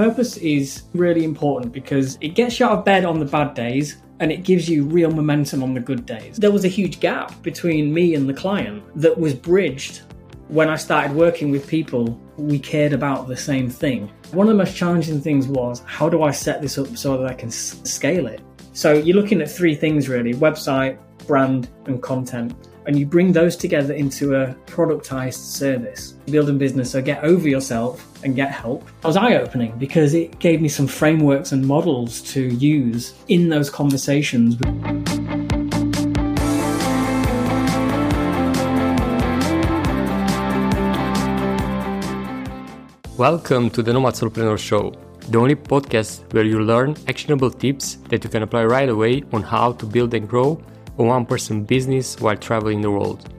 Purpose is really important because it gets you out of bed on the bad days and it gives you real momentum on the good days. There was a huge gap between me and the client that was bridged when I started working with people. We cared about the same thing. One of the most challenging things was how do I set this up so that I can scale it? So you're looking at three things really website, brand, and content and you bring those together into a productized service. Building business, so get over yourself and get help. It was eye opening because it gave me some frameworks and models to use in those conversations. Welcome to the Nomad Solopreneur Show, the only podcast where you learn actionable tips that you can apply right away on how to build and grow one person business while traveling the world.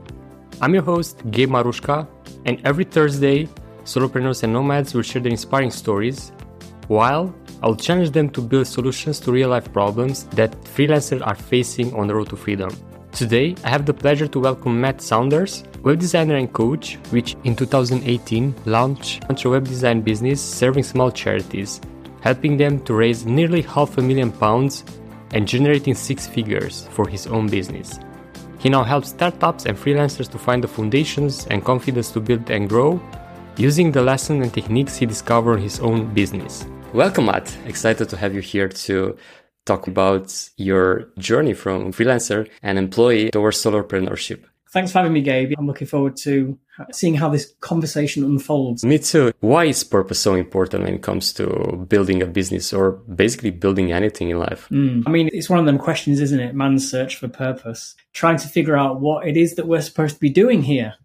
I'm your host, Gabe Marusca, and every Thursday, solopreneurs and nomads will share their inspiring stories, while I'll challenge them to build solutions to real life problems that freelancers are facing on the road to freedom. Today, I have the pleasure to welcome Matt Saunders, web designer and coach, which in 2018 launched a web design business serving small charities, helping them to raise nearly half a million pounds and generating six figures for his own business. He now helps startups and freelancers to find the foundations and confidence to build and grow using the lessons and techniques he discovered in his own business. Welcome, Matt. Excited to have you here to talk about your journey from freelancer and employee towards solopreneurship. Thanks for having me, Gabe. I'm looking forward to seeing how this conversation unfolds. Me too. Why is purpose so important when it comes to building a business or basically building anything in life? Mm. I mean, it's one of them questions, isn't it? Man's search for purpose, trying to figure out what it is that we're supposed to be doing here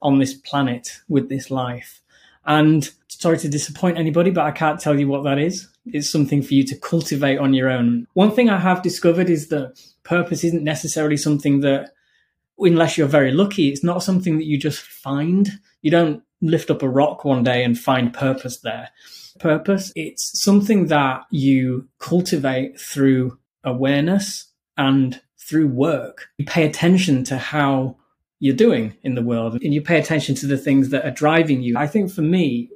on this planet with this life. And sorry to disappoint anybody, but I can't tell you what that is. It's something for you to cultivate on your own. One thing I have discovered is that purpose isn't necessarily something that unless you're very lucky, it's not something that you just find. You don't lift up a rock one day and find purpose there. Purpose, it's something that you cultivate through awareness and through work. You pay attention to how you're doing in the world and you pay attention to the things that are driving you. I think for me,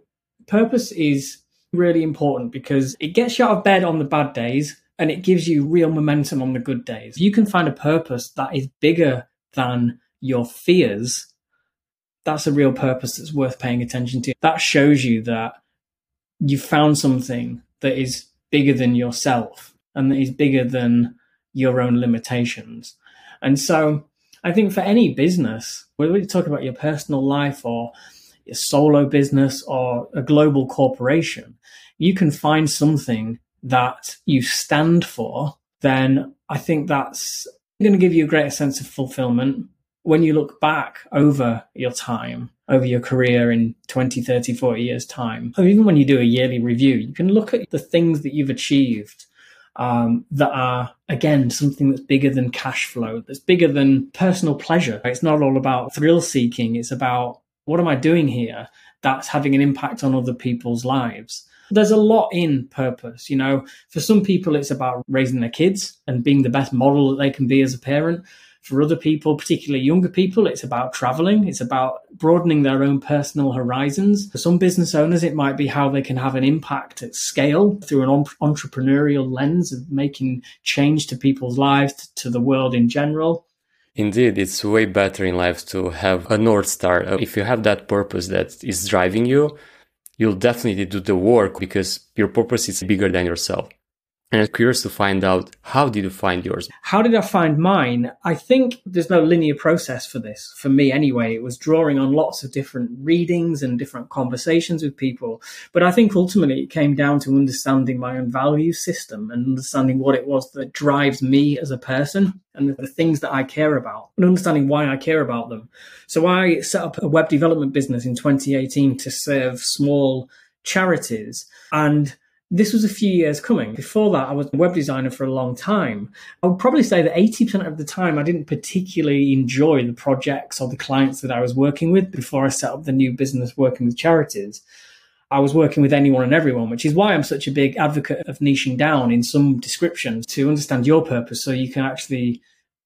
purpose is really important because it gets you out of bed on the bad days and it gives you real momentum on the good days. You can find a purpose that is bigger than your fears, that's a real purpose that's worth paying attention to. That shows you that you found something that is bigger than yourself and that is bigger than your own limitations. And so I think for any business, whether you talk about your personal life or your solo business or a global corporation, you can find something that you stand for, then I think that's going to give you a greater sense of fulfillment when you look back over your time, over your career in 20, 30, 40 years' time, or even when you do a yearly review, you can look at the things that you've achieved um, that are, again, something that's bigger than cash flow, that's bigger than personal pleasure. It's not all about thrill seeking, it's about what am I doing here that's having an impact on other people's lives. There's a lot in purpose. You know, for some people, it's about raising their kids and being the best model that they can be as a parent. For other people, particularly younger people, it's about traveling. It's about broadening their own personal horizons. For some business owners, it might be how they can have an impact at scale through an entrepreneurial lens of making change to people's lives, to the world in general. Indeed, it's way better in life to have a North Star. If you have that purpose that is driving you, you'll definitely do the work because your purpose is bigger than yourself. And I'm curious to find out how did you find yours? How did I find mine? I think there's no linear process for this. For me, anyway, it was drawing on lots of different readings and different conversations with people. But I think ultimately it came down to understanding my own value system and understanding what it was that drives me as a person and the things that I care about and understanding why I care about them. So I set up a web development business in 2018 to serve small charities and this was a few years coming. Before that, I was a web designer for a long time. I would probably say that 80% of the time I didn't particularly enjoy the projects or the clients that I was working with before I set up the new business working with charities. I was working with anyone and everyone, which is why I'm such a big advocate of niching down in some descriptions to understand your purpose so you can actually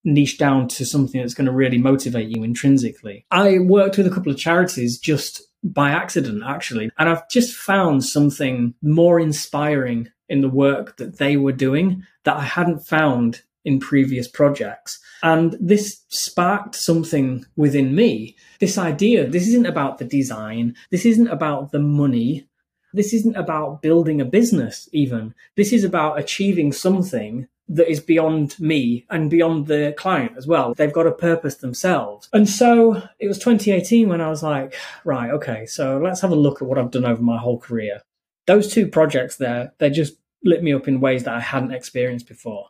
niche down to something that's going to really motivate you intrinsically. I worked with a couple of charities just by accident, actually. And I've just found something more inspiring in the work that they were doing that I hadn't found in previous projects. And this sparked something within me. This idea, this isn't about the design. This isn't about the money. This isn't about building a business, even. This is about achieving something that is beyond me and beyond the client as well. They've got a purpose themselves. And so it was 2018 when I was like, right, okay, so let's have a look at what I've done over my whole career. Those two projects there, they just lit me up in ways that I hadn't experienced before.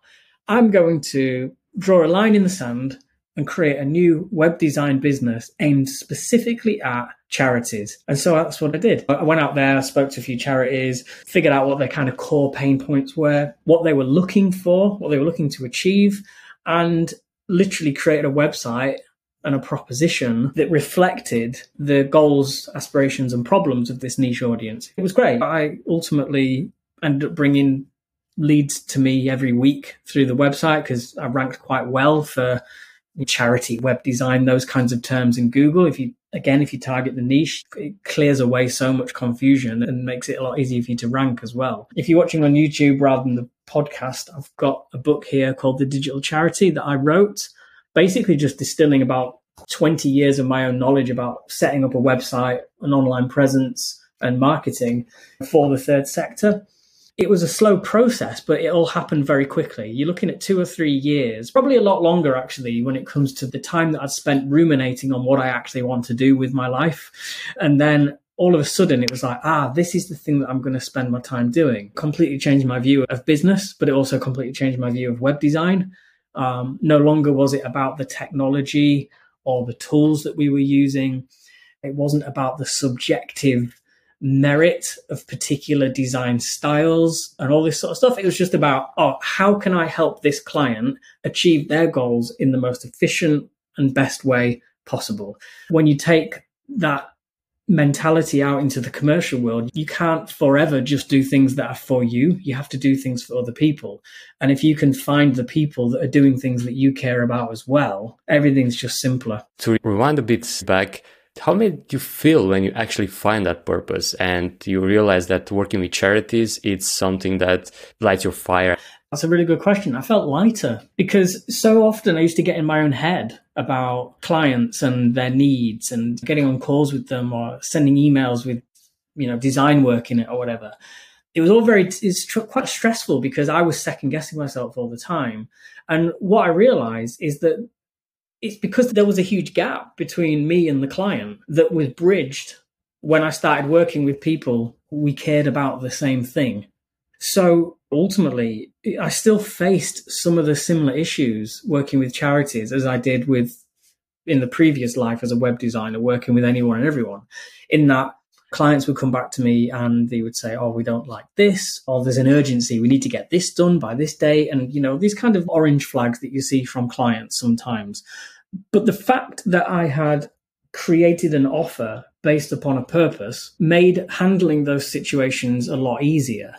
I'm going to draw a line in the sand and create a new web design business aimed specifically at charities. And so that's what I did. I went out there, spoke to a few charities, figured out what their kind of core pain points were, what they were looking for, what they were looking to achieve, and literally created a website and a proposition that reflected the goals, aspirations, and problems of this niche audience. It was great. I ultimately ended up bringing leads to me every week through the website because I ranked quite well for charity, web design, those kinds of terms in Google. If you, again, if you target the niche, it clears away so much confusion and makes it a lot easier for you to rank as well. If you're watching on YouTube rather than the podcast, I've got a book here called The Digital Charity that I wrote, basically just distilling about 20 years of my own knowledge about setting up a website, an online presence and marketing for the third sector it was a slow process, but it all happened very quickly. You're looking at two or three years, probably a lot longer actually, when it comes to the time that I'd spent ruminating on what I actually want to do with my life. And then all of a sudden it was like, ah, this is the thing that I'm going to spend my time doing. Completely changed my view of business, but it also completely changed my view of web design. Um, no longer was it about the technology or the tools that we were using. It wasn't about the subjective merit of particular design styles and all this sort of stuff. It was just about, oh, how can I help this client achieve their goals in the most efficient and best way possible? When you take that mentality out into the commercial world, you can't forever just do things that are for you. You have to do things for other people. And if you can find the people that are doing things that you care about as well, everything's just simpler. To rewind a bit back, how made you feel when you actually find that purpose? And you realize that working with charities it's something that lights your fire? That's a really good question. I felt lighter because so often i used to get in my own head about clients and their needs and getting on calls with them or sending emails with you know design work in it or whatever. It was all very it's tr- quite stressful because i was second guessing myself all the time. And what i realized is that it's because there was a huge gap between me and the client that was bridged when I started working with people we cared about the same thing. So ultimately, I still faced some of the similar issues working with charities as I did with in the previous life as a web designer, working with anyone and everyone. In that clients would come back to me and they would say, Oh, we don't like this, or there's an urgency. We need to get this done by this day. And, you know, these kind of orange flags that you see from clients sometimes. But the fact that I had created an offer based upon a purpose made handling those situations a lot easier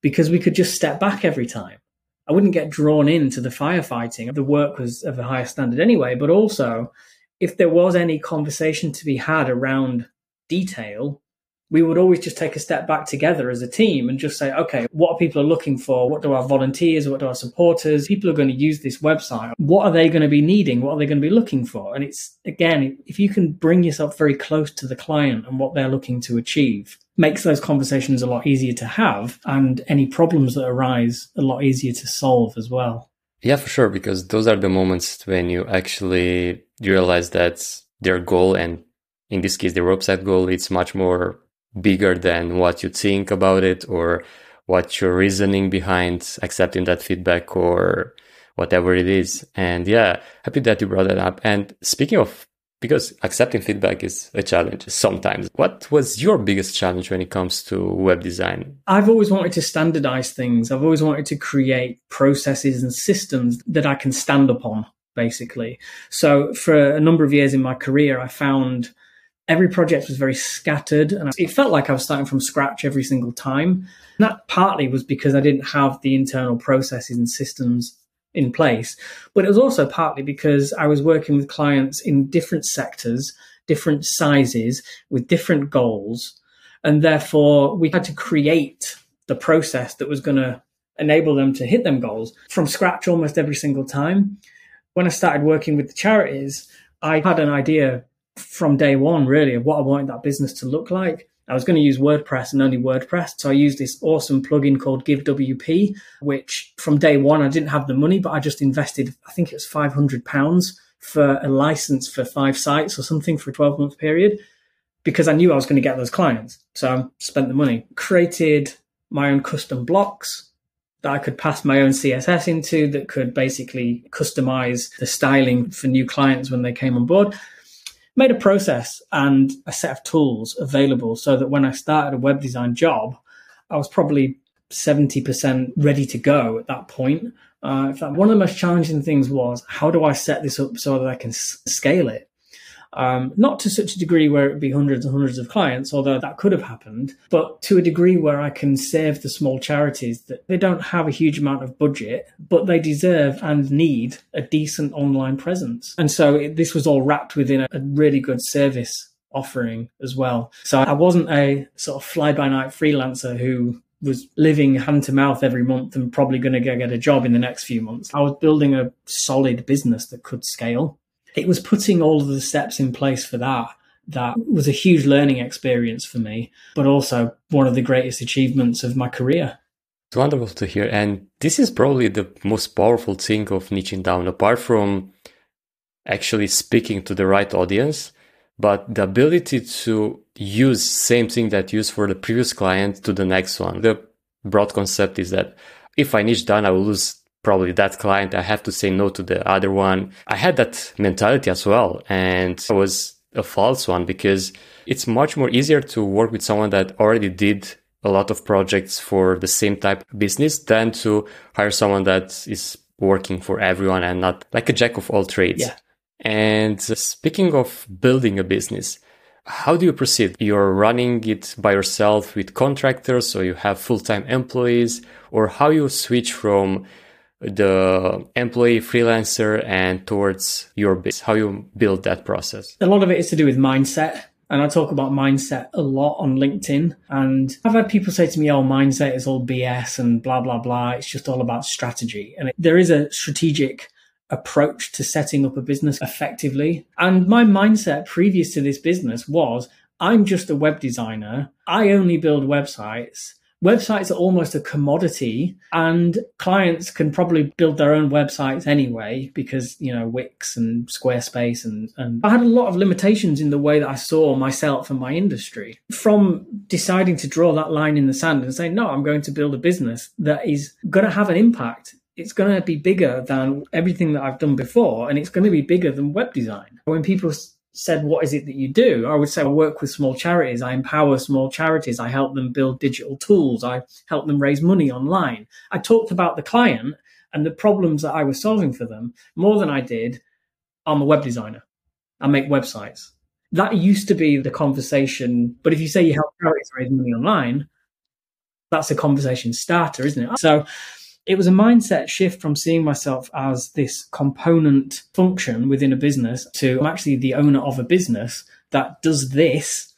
because we could just step back every time. I wouldn't get drawn into the firefighting. The work was of a higher standard anyway, but also if there was any conversation to be had around detail, we would always just take a step back together as a team and just say, okay, what are people looking for? What do our volunteers, what do our supporters, people are going to use this website? What are they going to be needing? What are they going to be looking for? And it's, again, if you can bring yourself very close to the client and what they're looking to achieve, makes those conversations a lot easier to have and any problems that arise a lot easier to solve as well. Yeah, for sure, because those are the moments when you actually realize that their goal and in this case, their website goal, it's much more bigger than what you think about it or what your reasoning behind accepting that feedback or whatever it is. And yeah, happy that you brought that up. And speaking of, because accepting feedback is a challenge sometimes. What was your biggest challenge when it comes to web design? I've always wanted to standardize things. I've always wanted to create processes and systems that I can stand upon, basically. So for a number of years in my career, I found every project was very scattered and it felt like I was starting from scratch every single time. And that partly was because I didn't have the internal processes and systems in place, but it was also partly because I was working with clients in different sectors, different sizes with different goals. And therefore, we had to create the process that was going to enable them to hit them goals from scratch almost every single time. When I started working with the charities, I had an idea from day one, really, of what I wanted that business to look like. I was going to use WordPress and only WordPress. So I used this awesome plugin called GiveWP, which from day one, I didn't have the money, but I just invested, I think it was 500 pounds for a license for five sites or something for a 12 month period because I knew I was going to get those clients. So I spent the money, created my own custom blocks that I could pass my own CSS into that could basically customize the styling for new clients when they came on board made a process and a set of tools available so that when I started a web design job, I was probably 70% ready to go at that point. Uh, in fact, one of the most challenging things was how do I set this up so that I can s- scale it? Um, not to such a degree where it'd be hundreds and hundreds of clients, although that could have happened, but to a degree where I can save the small charities that they don't have a huge amount of budget, but they deserve and need a decent online presence. And so it, this was all wrapped within a, a really good service offering as well. So I wasn't a sort of fly by night freelancer who was living hand to mouth every month and probably going to get a job in the next few months. I was building a solid business that could scale it was putting all of the steps in place for that that was a huge learning experience for me, but also one of the greatest achievements of my career. It's wonderful to hear. And this is probably the most powerful thing of niching down, apart from actually speaking to the right audience, but the ability to use same thing that used for the previous client to the next one. The broad concept is that if I niche down, I will lose probably that client. I have to say no to the other one. I had that mentality as well. And it was a false one because it's much more easier to work with someone that already did a lot of projects for the same type of business than to hire someone that is working for everyone and not like a jack of all trades. Yeah. And uh, speaking of building a business, how do you proceed? You're running it by yourself with contractors, or you have full-time employees, or how you switch from the employee freelancer and towards your business, how you build that process? A lot of it is to do with mindset. And I talk about mindset a lot on LinkedIn. And I've had people say to me, oh, mindset is all BS and blah, blah, blah. It's just all about strategy. And it, there is a strategic approach to setting up a business effectively. And my mindset previous to this business was I'm just a web designer. I only build websites websites are almost a commodity and clients can probably build their own websites anyway because you know wix and squarespace and, and i had a lot of limitations in the way that i saw myself and my industry from deciding to draw that line in the sand and say no i'm going to build a business that is going to have an impact it's going to be bigger than everything that I've done before, and it's going to be bigger than web design. When people said, What is it that you do? I would say, I work with small charities. I empower small charities. I help them build digital tools. I help them raise money online. I talked about the client and the problems that I was solving for them more than I did. I'm a web designer. I make websites. That used to be the conversation. But if you say you help charities raise money online, that's a conversation starter, isn't it? So it was a mindset shift from seeing myself as this component function within a business to I'm actually the owner of a business that does this,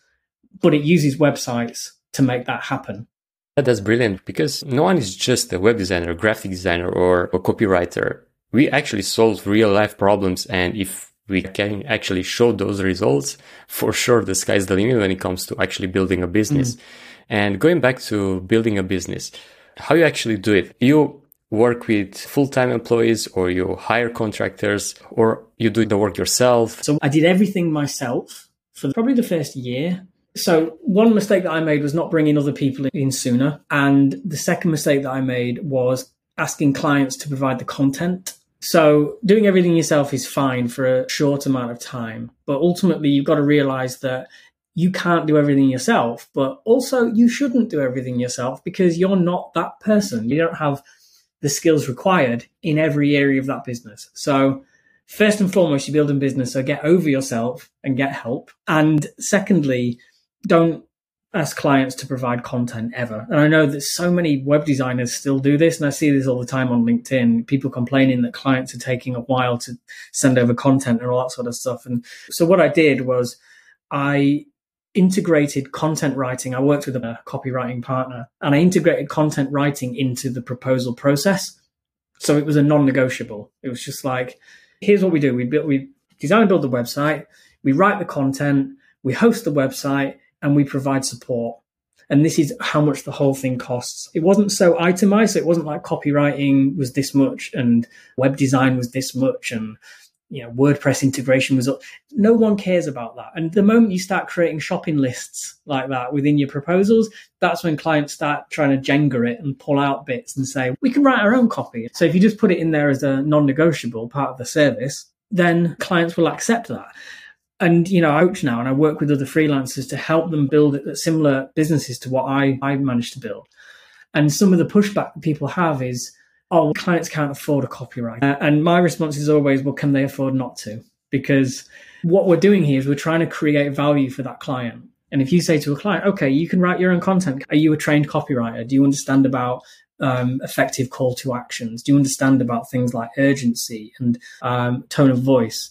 but it uses websites to make that happen. That's brilliant because no one is just a web designer, graphic designer, or a copywriter. We actually solve real life problems. And if we can actually show those results, for sure, the sky's the limit when it comes to actually building a business. Mm. And going back to building a business, how you actually do it. You work with full-time employees or you hire contractors or you do the work yourself. So I did everything myself for probably the first year. So one mistake that I made was not bringing other people in sooner. And the second mistake that I made was asking clients to provide the content. So doing everything yourself is fine for a short amount of time, but ultimately you've got to realize that you can't do everything yourself, but also you shouldn't do everything yourself because you're not that person. You don't have the skills required in every area of that business. So first and foremost, you build a business, so get over yourself and get help. And secondly, don't ask clients to provide content ever. And I know that so many web designers still do this, and I see this all the time on LinkedIn. People complaining that clients are taking a while to send over content and all that sort of stuff. And so what I did was I integrated content writing. I worked with a copywriting partner and I integrated content writing into the proposal process. So it was a non-negotiable. It was just like, here's what we do. We build, we design and build the website. We write the content. We host the website and we provide support. And this is how much the whole thing costs. It wasn't so itemized. So it wasn't like copywriting was this much and web design was this much and you know WordPress integration was up. No one cares about that. And the moment you start creating shopping lists like that within your proposals, that's when clients start trying to Jenga it and pull out bits and say, we can write our own copy. So if you just put it in there as a non-negotiable part of the service, then clients will accept that. And you know, I coach now and I work with other freelancers to help them build similar businesses to what I I managed to build. And some of the pushback people have is oh, clients can't afford a copyright. Uh, and my response is always, well, can they afford not to? Because what we're doing here is we're trying to create value for that client. And if you say to a client, okay, you can write your own content. Are you a trained copywriter? Do you understand about um, effective call to actions? Do you understand about things like urgency and um, tone of voice?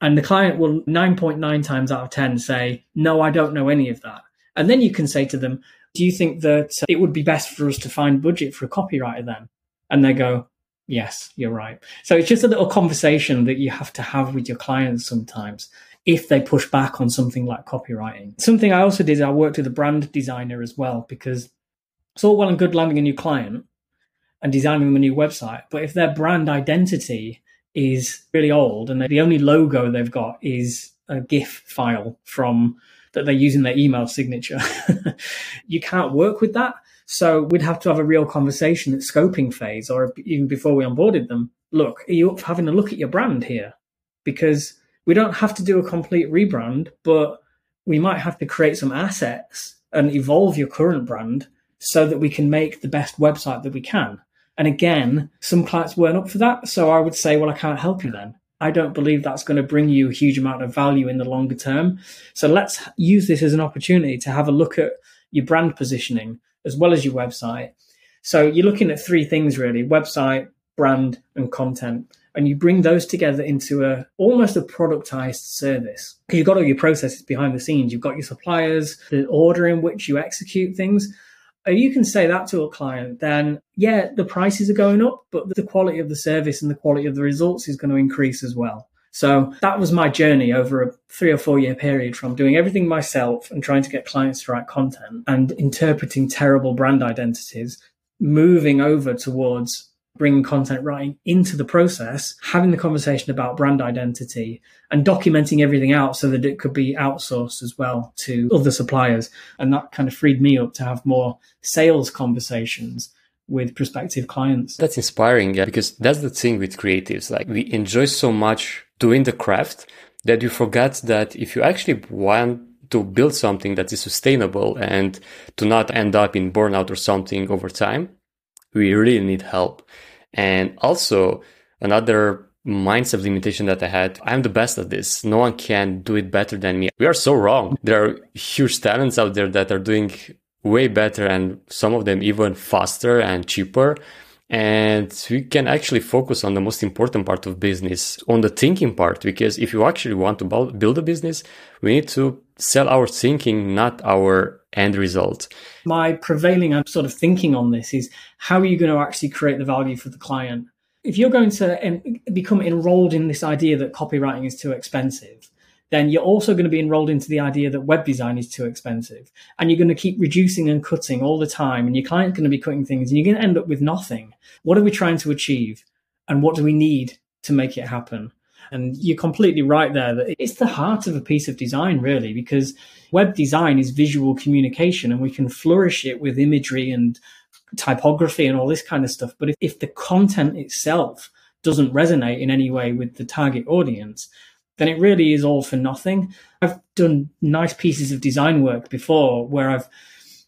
And the client will 9.9 times out of 10 say, no, I don't know any of that. And then you can say to them, do you think that it would be best for us to find budget for a copywriter then? And they go, yes, you're right. So it's just a little conversation that you have to have with your clients sometimes if they push back on something like copywriting. Something I also did, I worked with a brand designer as well because it's all well and good landing a new client and designing them a new website. But if their brand identity is really old and the only logo they've got is a GIF file from that they're using their email signature, you can't work with that. So we'd have to have a real conversation at scoping phase or even before we onboarded them. Look, are you up for having a look at your brand here? Because we don't have to do a complete rebrand, but we might have to create some assets and evolve your current brand so that we can make the best website that we can. And again, some clients weren't up for that. So I would say, well, I can't help you then. I don't believe that's going to bring you a huge amount of value in the longer term. So let's use this as an opportunity to have a look at your brand positioning, as well as your website. So you're looking at three things really website, brand, and content. And you bring those together into a almost a productized service. You've got all your processes behind the scenes. You've got your suppliers, the order in which you execute things. You can say that to a client, then yeah, the prices are going up, but the quality of the service and the quality of the results is going to increase as well. So that was my journey over a three or four year period from doing everything myself and trying to get clients to write content and interpreting terrible brand identities, moving over towards bringing content writing into the process, having the conversation about brand identity and documenting everything out so that it could be outsourced as well to other suppliers. And that kind of freed me up to have more sales conversations with prospective clients. That's inspiring, yeah, because that's the thing with creatives. Like we enjoy so much doing the craft that you forget that if you actually want to build something that is sustainable and to not end up in burnout or something over time, we really need help. And also another mindset limitation that I had. I'm the best at this. No one can do it better than me. We are so wrong. There are huge talents out there that are doing way better and some of them even faster and cheaper. And we can actually focus on the most important part of business, on the thinking part, because if you actually want to build a business, we need to sell our thinking, not our end result. My prevailing sort of thinking on this is how are you going to actually create the value for the client? If you're going to become enrolled in this idea that copywriting is too expensive, then you're also going to be enrolled into the idea that web design is too expensive. And you're going to keep reducing and cutting all the time. And your client's going to be cutting things and you're going to end up with nothing. What are we trying to achieve? And what do we need to make it happen? And you're completely right there that it's the heart of a piece of design, really, because web design is visual communication and we can flourish it with imagery and typography and all this kind of stuff. But if, if the content itself doesn't resonate in any way with the target audience, then it really is all for nothing. I've done nice pieces of design work before where I've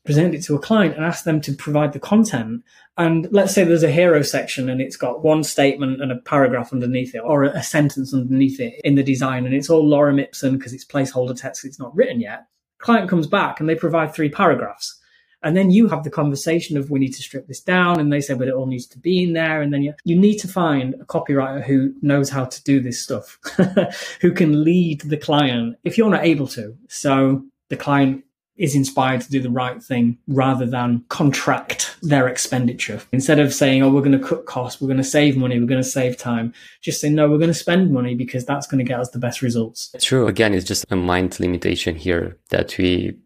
presented it to a client and asked them to provide the content. And let's say there's a hero section and it's got one statement and a paragraph underneath it or a sentence underneath it in the design and it's all lorem ipsum because it's placeholder text, it's not written yet. Client comes back and they provide three paragraphs And then you have the conversation of we need to strip this down. And they say, but it all needs to be in there. And then you, you need to find a copywriter who knows how to do this stuff, who can lead the client if you're not able to. So the client is inspired to do the right thing rather than contract their expenditure. Instead of saying, oh, we're going to cut costs, we're going to save money, we're going to save time, just say, no, we're going to spend money because that's going to get us the best results. True. Again, it's just a mind limitation here that we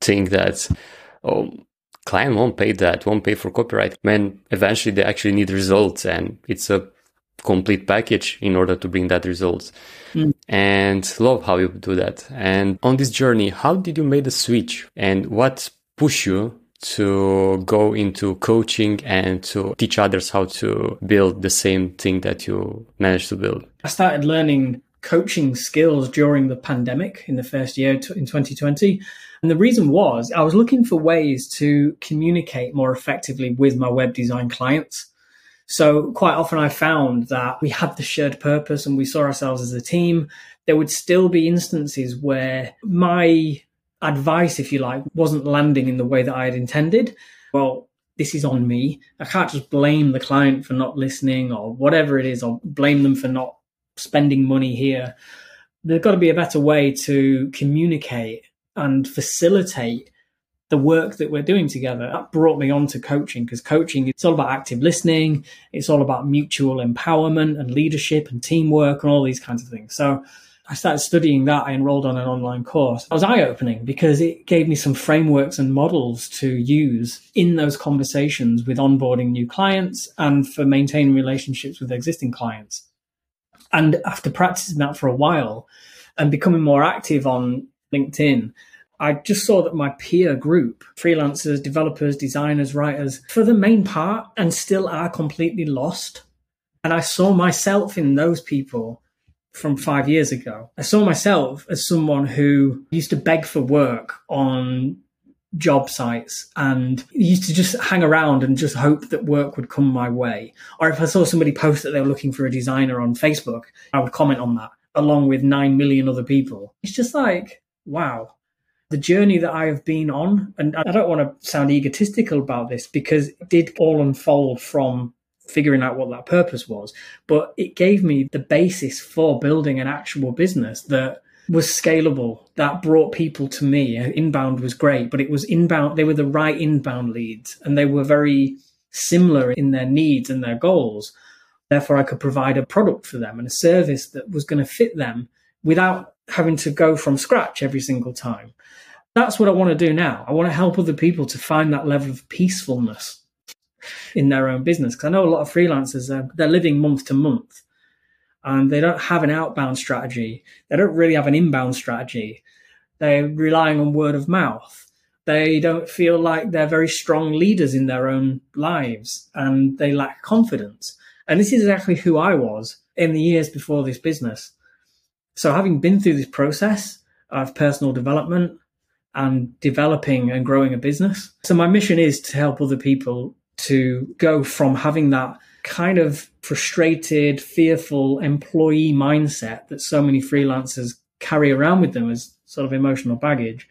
think that, oh, client won't pay that, won't pay for copyright when eventually they actually need results and it's a complete package in order to bring that results. Mm. and love how you do that. And on this journey how did you make the switch? And what pushed you to go into coaching and to teach others how to build the same thing that you managed to build? I started learning coaching skills during the pandemic in the first year in 2020 and the reason was i was looking for ways to communicate more effectively with my web design clients so quite often I found that we had the shared purpose and we saw ourselves as a team. There would still be instances where my advice, if you like, wasn't landing in the way that I had intended. Well, this is on me. I can't just blame the client for not listening or whatever it is, or blame them for not spending money here. There's got to be a better way to communicate and facilitate the work that we're doing together. That brought me on to coaching because coaching it's all about active listening, it's all about mutual empowerment and leadership and teamwork and all these kinds of things. So I started studying that. I enrolled on an online course. It was eye opening because it gave me some frameworks and models to use in those conversations with onboarding new clients and for maintaining relationships with existing clients. And after practicing that for a while and becoming more active on LinkedIn, I just saw that my peer group, freelancers, developers, designers, writers, for the main part, and still are completely lost. And I saw myself in those people from five years ago. I saw myself as someone who used to beg for work on job sites and used to just hang around and just hope that work would come my way. Or if I saw somebody post that they were looking for a designer on Facebook, I would comment on that along with 9 million other people. It's just like, wow, the journey that I have been on, and I don't want to sound egotistical about this because it did all unfold from figuring out what that purpose was, but it gave me the basis for building an actual business that was scalable, that brought people to me. Inbound was great, but it was inbound, they were the right inbound leads and they were very similar in their needs and their goals. Therefore, I could provide a product for them and a service that was going to fit them without having to go from scratch every single time. That's what I want to do now. I want to help other people to find that level of peacefulness in their own business. Because I know a lot of freelancers, uh, they're living month to month and they don't have an outbound strategy. They don't really have an inbound strategy. They're relying on word of mouth. They don't feel like they're very strong leaders in their own lives and they lack confidence. And this is exactly who I was in the years before this business. So having been through this process of personal development and developing and growing a business. So my mission is to help other people to go from having that kind of frustrated, fearful employee mindset that so many freelancers carry around with them as sort of emotional baggage,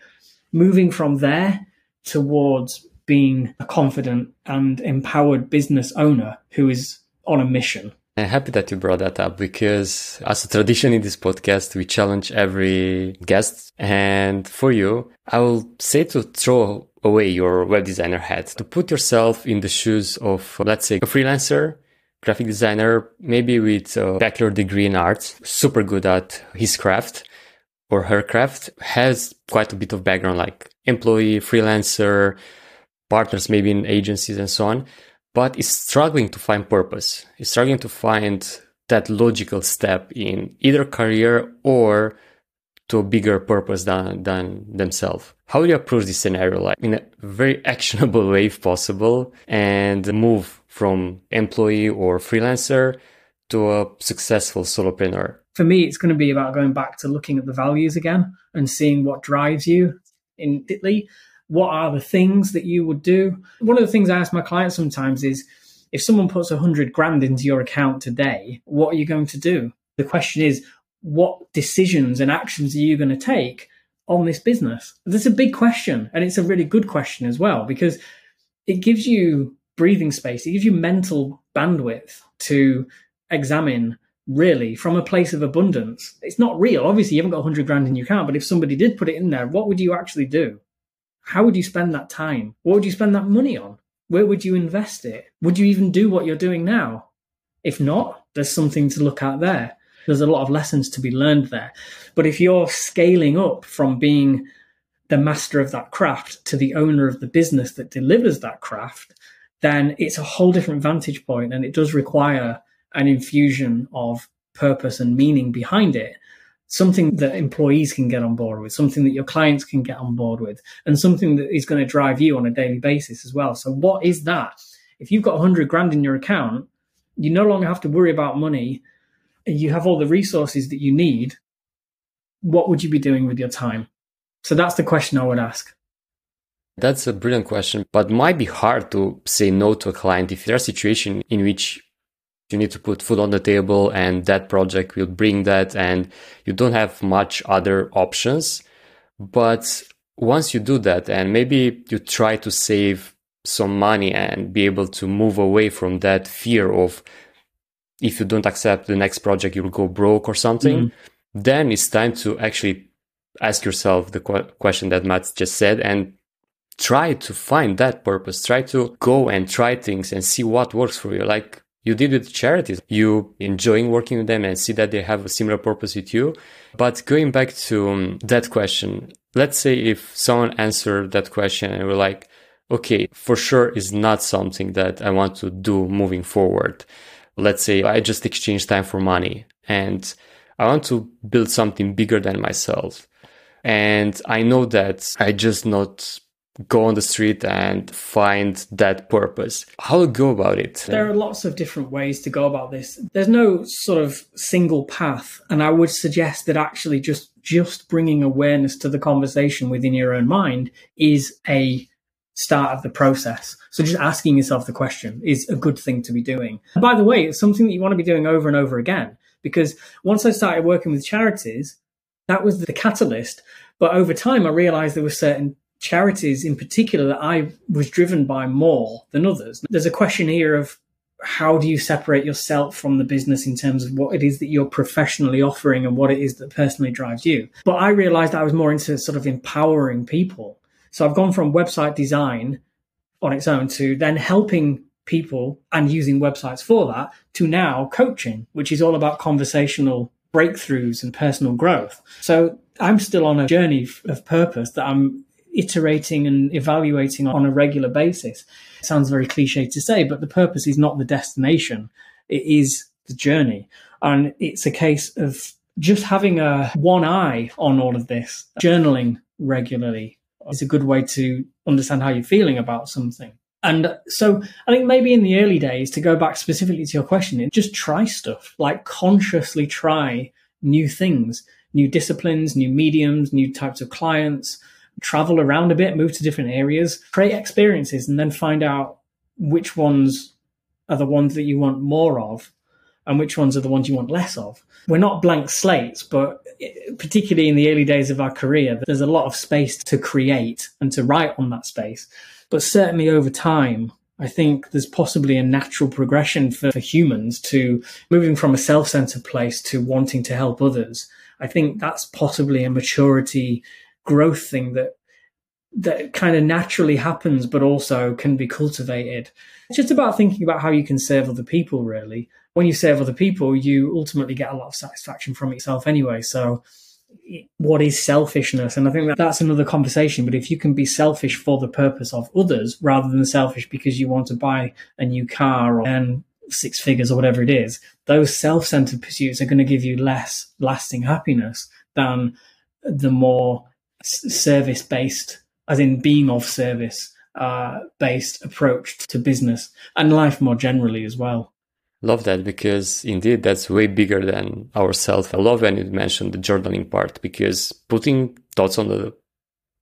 moving from there towards being a confident and empowered business owner who is on a mission I'm happy that you brought that up because as a tradition in this podcast, we challenge every guest. And for you, I will say to throw away your web designer hat, to put yourself in the shoes of, let's say, a freelancer, graphic designer, maybe with a bachelor degree in art, super good at his craft or her craft, has quite a bit of background like employee, freelancer, partners maybe in agencies and so on but is struggling to find purpose, is struggling to find that logical step in either career or to a bigger purpose than, than themselves. How do you approach this scenario? Like in a very actionable way, if possible, and move from employee or freelancer to a successful solopreneur? For me, it's going to be about going back to looking at the values again and seeing what drives you in Italy what are the things that you would do? One of the things I ask my clients sometimes is if someone puts hundred grand into your account today, what are you going to do? The question is, what decisions and actions are you going to take on this business? That's a big question. And it's a really good question as well, because it gives you breathing space, it gives you mental bandwidth to examine really from a place of abundance. It's not real. Obviously, you haven't got 100 grand in your account, but if somebody did put it in there, what would you actually do? How would you spend that time? What would you spend that money on? Where would you invest it? Would you even do what you're doing now? If not, there's something to look at there. There's a lot of lessons to be learned there. But if you're scaling up from being the master of that craft to the owner of the business that delivers that craft, then it's a whole different vantage point and it does require an infusion of purpose and meaning behind it something that employees can get on board with, something that your clients can get on board with, and something that is going to drive you on a daily basis as well. So, what is that? If you've got 100 grand in your account, you no longer have to worry about money. and You have all the resources that you need. What would you be doing with your time? So, that's the question I would ask. That's a brilliant question, but might be hard to say no to a client if there's a situation in which you need to put food on the table and that project will bring that and you don't have much other options. But once you do that and maybe you try to save some money and be able to move away from that fear of if you don't accept the next project you'll go broke or something mm-hmm. then it's time to actually ask yourself the qu- question that matt just said and try to find that purpose. Try to go and try things and see what works for you. Like you did with charities. You enjoying working with them and see that they have a similar purpose with you. But going back to um, that question, let's say if someone answered that question and we're like, okay, for sure is not something that I want to do moving forward. Let's say I just exchange time for money and I want to build something bigger than myself. And I know that I just not go on the street and find that purpose. How to go about it? There are lots of different ways to go about this. There's no sort of single path, and I would suggest that actually just just bringing awareness to the conversation within your own mind is a start of the process. So just asking yourself the question is a good thing to be doing. And by the way, it's something that you want to be doing over and over again because once I started working with charities, that was the catalyst. But over time, I realized there were certain charities in particular that I was driven by more than others. There's a question here of how do you separate yourself from the business in terms of what it is that you're professionally offering and what it is that personally drives you. But I realized I was more into sort of empowering people. So I've gone from website design on its own to then helping people and using websites for that to now coaching, which is all about conversational breakthroughs and personal growth. So I'm still on a journey of purpose that I'm iterating and evaluating on a regular basis. It sounds very cliche to say, but the purpose is not the destination. It is the journey. And it's a case of just having a one eye on all of this. Journaling regularly is a good way to understand how you're feeling about something. And so I think maybe in the early days, to go back specifically to your question, just try stuff, like consciously try new things, new disciplines, new mediums, new types of clients, travel around a bit, move to different areas, create experiences, and then find out which ones are the ones that you want more of and which ones are the ones you want less of. We're not blank slates, but particularly in the early days of our career, there's a lot of space to create and to write on that space. But certainly over time, I think there's possibly a natural progression for, for humans to moving from a self centered place to wanting to help others. I think that's possibly a maturity growth thing that that kind of naturally happens, but also can be cultivated. It's just about thinking about how you can serve other people, really. When you serve other people, you ultimately get a lot of satisfaction from yourself anyway. So, what is selfishness? And I think that that's another conversation. But if you can be selfish for the purpose of others rather than selfish because you want to buy a new car or six figures or whatever it is, those self centered pursuits are going to give you less lasting happiness than the more service based, as in being of service uh, based approach to business and life more generally as well. Love that because indeed that's way bigger than ourselves. I love when you mentioned the journaling part because putting thoughts on the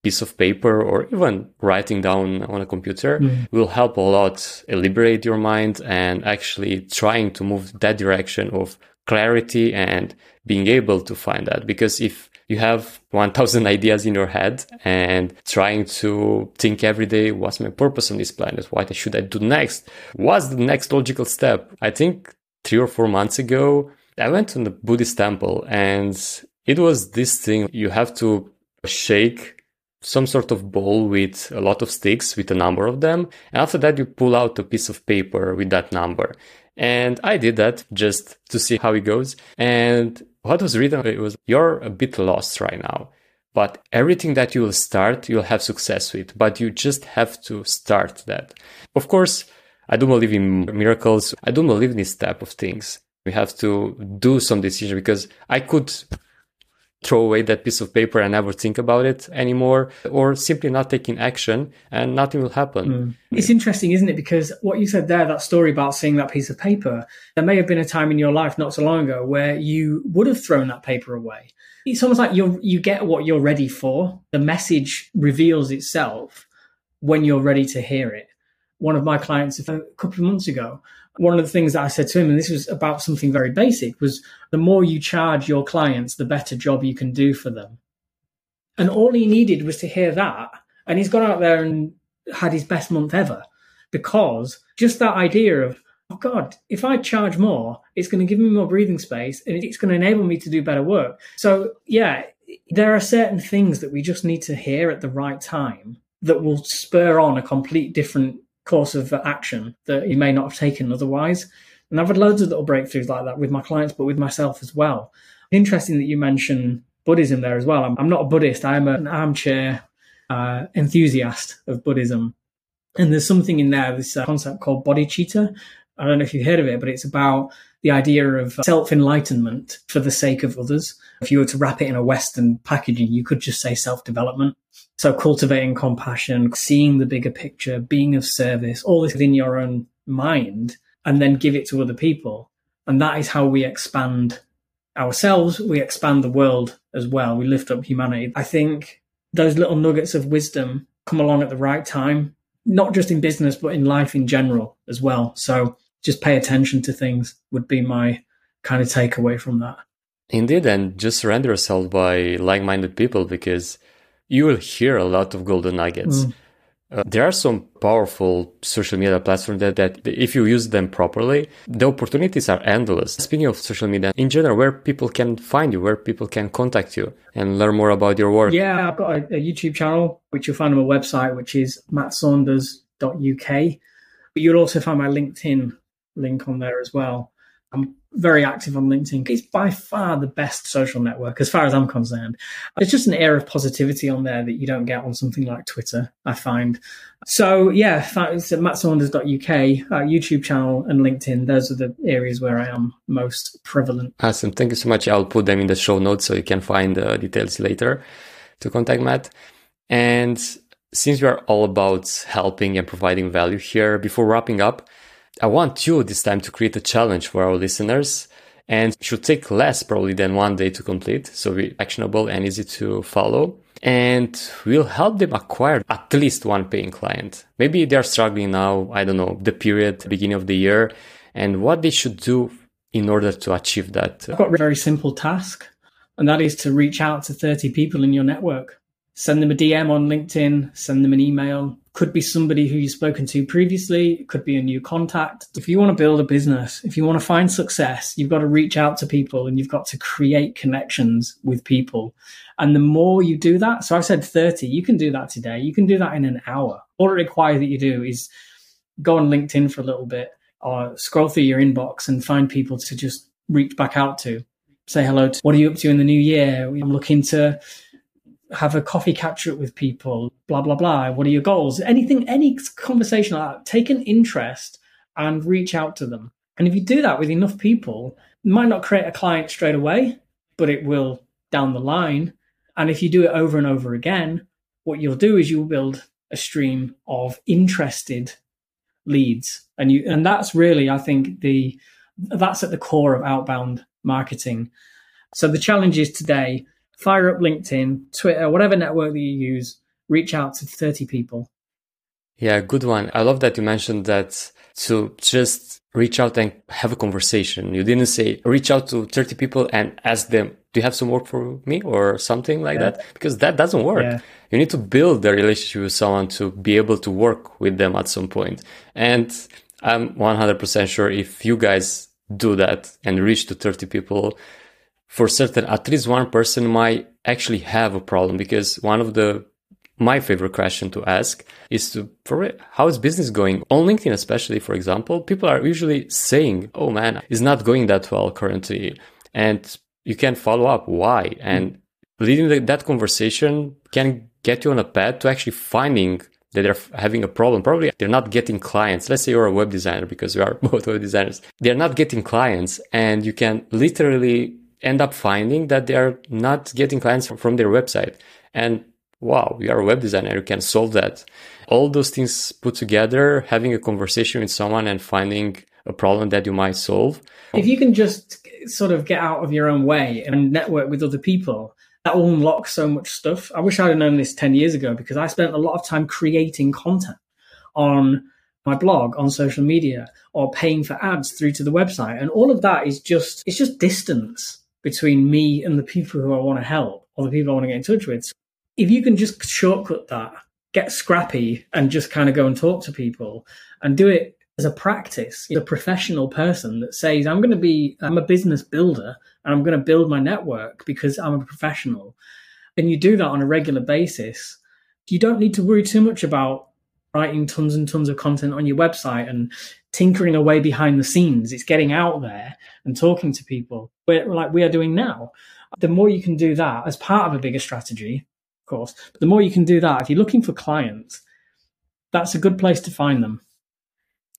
piece of paper or even writing down on a computer mm. will help a lot liberate your mind and actually trying to move that direction of clarity and being able to find that because if you have 1000 ideas in your head and trying to think every day what's my purpose on this planet? What should i do next? What's the next logical step? I think three or four months ago i went to the buddhist temple and it was this thing you have to shake some sort of bowl with a lot of sticks with a number of them and after that you pull out a piece of paper with that number. And i did that just to see how it goes. And what was written it was you're a bit lost right now but everything that you will start you'll have success with but you just have to start that. Of course i don't believe in miracles. I don't believe in this type of things. We have to do some decision because i could throw away that piece of paper and never think about it anymore, or simply not taking action and nothing will happen. Mm. It's interesting, isn't it? Because what you said there, that story about seeing that piece of paper, there may have been a time in your life not so long ago where you would have thrown that paper away. It's almost like you you get what you're ready for. The message reveals itself when you're ready to hear it. One of my clients a couple of months ago one of the things that I said to him, and this was about something very basic, was the more you charge your clients, the better job you can do for them. And all he needed was to hear that. And he's gone out there and had his best month ever because just that idea of, oh God, if I charge more, it's going to give me more breathing space and it's going to enable me to do better work. So, yeah, there are certain things that we just need to hear at the right time that will spur on a complete different course of action that you may not have taken otherwise. And I've had loads of little breakthroughs like that with my clients, but with myself as well. Interesting that you mention Buddhism there as well. I'm, I'm not a Buddhist. I'm an armchair uh, enthusiast of Buddhism. And there's something in there, this uh, concept called bodhicitta. I don't know if you've heard of it, but it's about the idea of self enlightenment for the sake of others. If you were to wrap it in a Western packaging, you could just say self development. So cultivating compassion, seeing the bigger picture, being of service, all this within your own mind, and then give it to other people. And that is how we expand ourselves. We expand the world as well. We lift up humanity. I think those little nuggets of wisdom come along at the right time, not just in business, but in life in general as well. So just pay attention to things would be my kind of takeaway from that. Indeed, and just surrender yourself by like minded people because you will hear a lot of golden nuggets. Mm. Uh, there are some powerful social media platforms that, that if you use them properly, the opportunities are endless. Speaking of social media in general, where people can find you, where people can contact you and learn more about your work. Yeah, I've got a, a YouTube channel, which you'll find on my website, which is mattsaunders.uk. But you'll also find my LinkedIn link on there as well. I'm very active on LinkedIn. It's by far the best social network as far as I'm concerned. There's just an air of positivity on there that you don't get on something like Twitter, I find. So yeah, it's at mattsaunders.uk, uh, YouTube channel and LinkedIn. Those are the areas where I am most prevalent. Awesome. Thank you so much. I'll put them in the show notes so you can find the details later to contact Matt. And since we are all about helping and providing value here, before wrapping up, I want you this time to create a challenge for our listeners and should take less probably than one day to complete. So be actionable and easy to follow. And we'll help them acquire at least one paying client. Maybe they're struggling now, I don't know, the period, beginning of the year, and what they should do in order to achieve that. I've got a very simple task, and that is to reach out to 30 people in your network. Send them a DM on LinkedIn, send them an email, could be somebody who you've spoken to previously, it could be a new contact. If you want to build a business, if you want to find success, you've got to reach out to people and you've got to create connections with people. And the more you do that, so I've said 30, you can do that today. You can do that in an hour. All it requires that you do is go on LinkedIn for a little bit or scroll through your inbox and find people to just reach back out to. Say hello to what are you up to in the new year? I'm looking to have a coffee catch up with people, blah, blah, blah. What are your goals? Anything, any conversation like that, take an interest and reach out to them. And if you do that with enough people, might not create a client straight away, but it will down the line. And if you do it over and over again, what you'll do is you'll build a stream of interested leads. And you, and that's really, I think the, that's at the core of outbound marketing. So the challenge is today, fire up LinkedIn, Twitter, whatever network that you use, reach out to 30 people. Yeah, good one. I love that you mentioned that to just reach out and have a conversation. You didn't say reach out to 30 people and ask them, do you have some work for me or something like yeah. that? Because that doesn't work. Yeah. You need to build a relationship with someone to be able to work with them at some point. And I'm 100% sure if you guys do that and reach to 30 people, for certain, at least one person might actually have a problem because one of the my favorite question to ask is to for how is business going on linkedin especially for example people are usually saying oh man it's not going that well currently and you can follow up why and leading that conversation can get you on a path to actually finding that they're having a problem. Probably they're not getting clients. Let's say you're a web designer because we are both web designers. They're not getting clients and you can literally end up finding that they're not getting clients from their website. And wow, you are a web designer, you can solve that. All those things put together, having a conversation with someone and finding a problem that you might solve. If you can just sort of get out of your own way and network with other people, that will unlock so much stuff. I wish I'd have known this 10 years ago because I spent a lot of time creating content on my blog, on social media, or paying for ads through to the website. And all of that is just, it's just distance between me and the people who I want to help or the people I want to get in touch with if you can just shortcut that, get scrappy and just kind of go and talk to people and do it as a practice, a professional person that says, I'm going to be, I'm a business builder and I'm going to build my network because I'm a professional. And you do that on a regular basis. You don't need to worry too much about writing tons and tons of content on your website and tinkering away behind the scenes. It's getting out there and talking to people like we are doing now. The more you can do that as part of a bigger strategy, of course. But the more you can do that, if you're looking for clients, that's a good place to find them.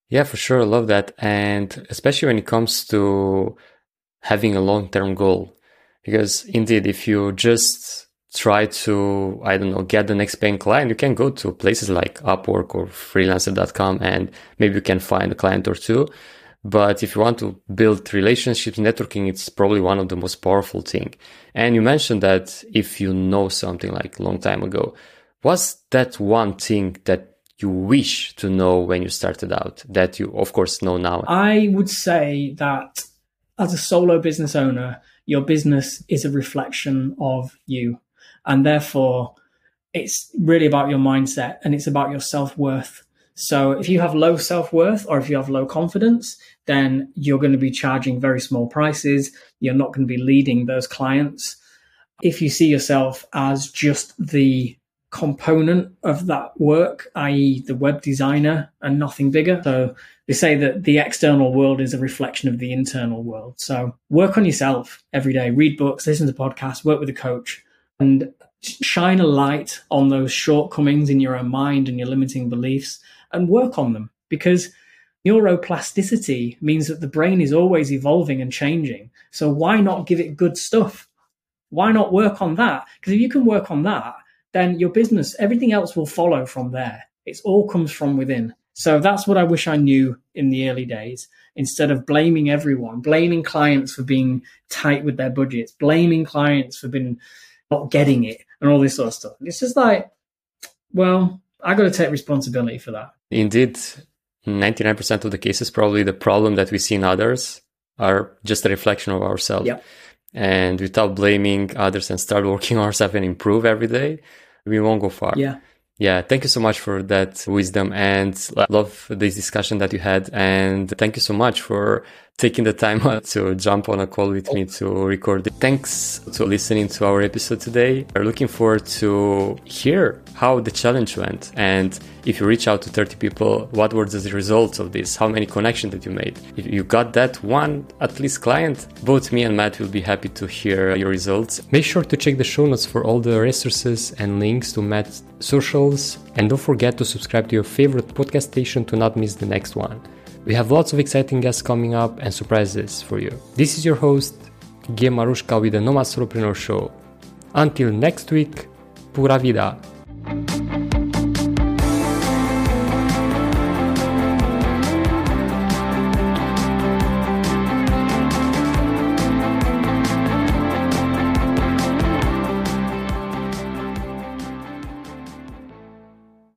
Yeah, for sure. I love that. And especially when it comes to having a long term goal. Because indeed, if you just try to, I don't know, get the next paying client, you can go to places like Upwork or freelancer.com and maybe you can find a client or two. But if you want to build relationships, networking, it's probably one of the most powerful thing. And you mentioned that if you know something like long time ago, what's that one thing that you wish to know when you started out that you of course know now? I would say that as a solo business owner, your business is a reflection of you. And therefore, it's really about your mindset and it's about your self worth so if you have low self worth or if you have low confidence, then you're going to be charging very small prices. You're not going to be leading those clients. If you see yourself as just the component of that work, i.e., the web designer and nothing bigger. So they say that the external world is a reflection of the internal world. So work on yourself every day, read books, listen to podcasts, work with a coach, and shine a light on those shortcomings in your own mind and your limiting beliefs and work on them because neuroplasticity means that the brain is always evolving and changing. So why not give it good stuff? Why not work on that? Because if you can work on that, then your business, everything else will follow from there. It all comes from within. So that's what I wish I knew in the early days. Instead of blaming everyone, blaming clients for being tight with their budgets, blaming clients for being not getting it, and all this sort of stuff. It's just like, well, I got to take responsibility for that. Indeed, 99% of the cases, probably the problem that we see in others are just a reflection of ourselves. Yeah. And without blaming others and start working on ourselves and improve every day, we won't go far. Yeah. Yeah, thank you so much for that wisdom and love this discussion that you had. And thank you so much for taking the time to jump on a call with me to record it. Thanks to listening to our episode today. We're looking forward to hear how the challenge went. And if you reach out to 30 people, what were the results of this? How many connections did you made? If you got that one at least client, both me and Matt will be happy to hear your results. Make sure to check the show notes for all the resources and links to Matt's socials. And don't forget to subscribe to your favorite podcast station to not miss the next one. We have lots of exciting guests coming up and surprises for you. This is your host, Gabe Marusca with the Nomad Solopreneur Show. Until next week, pura vida!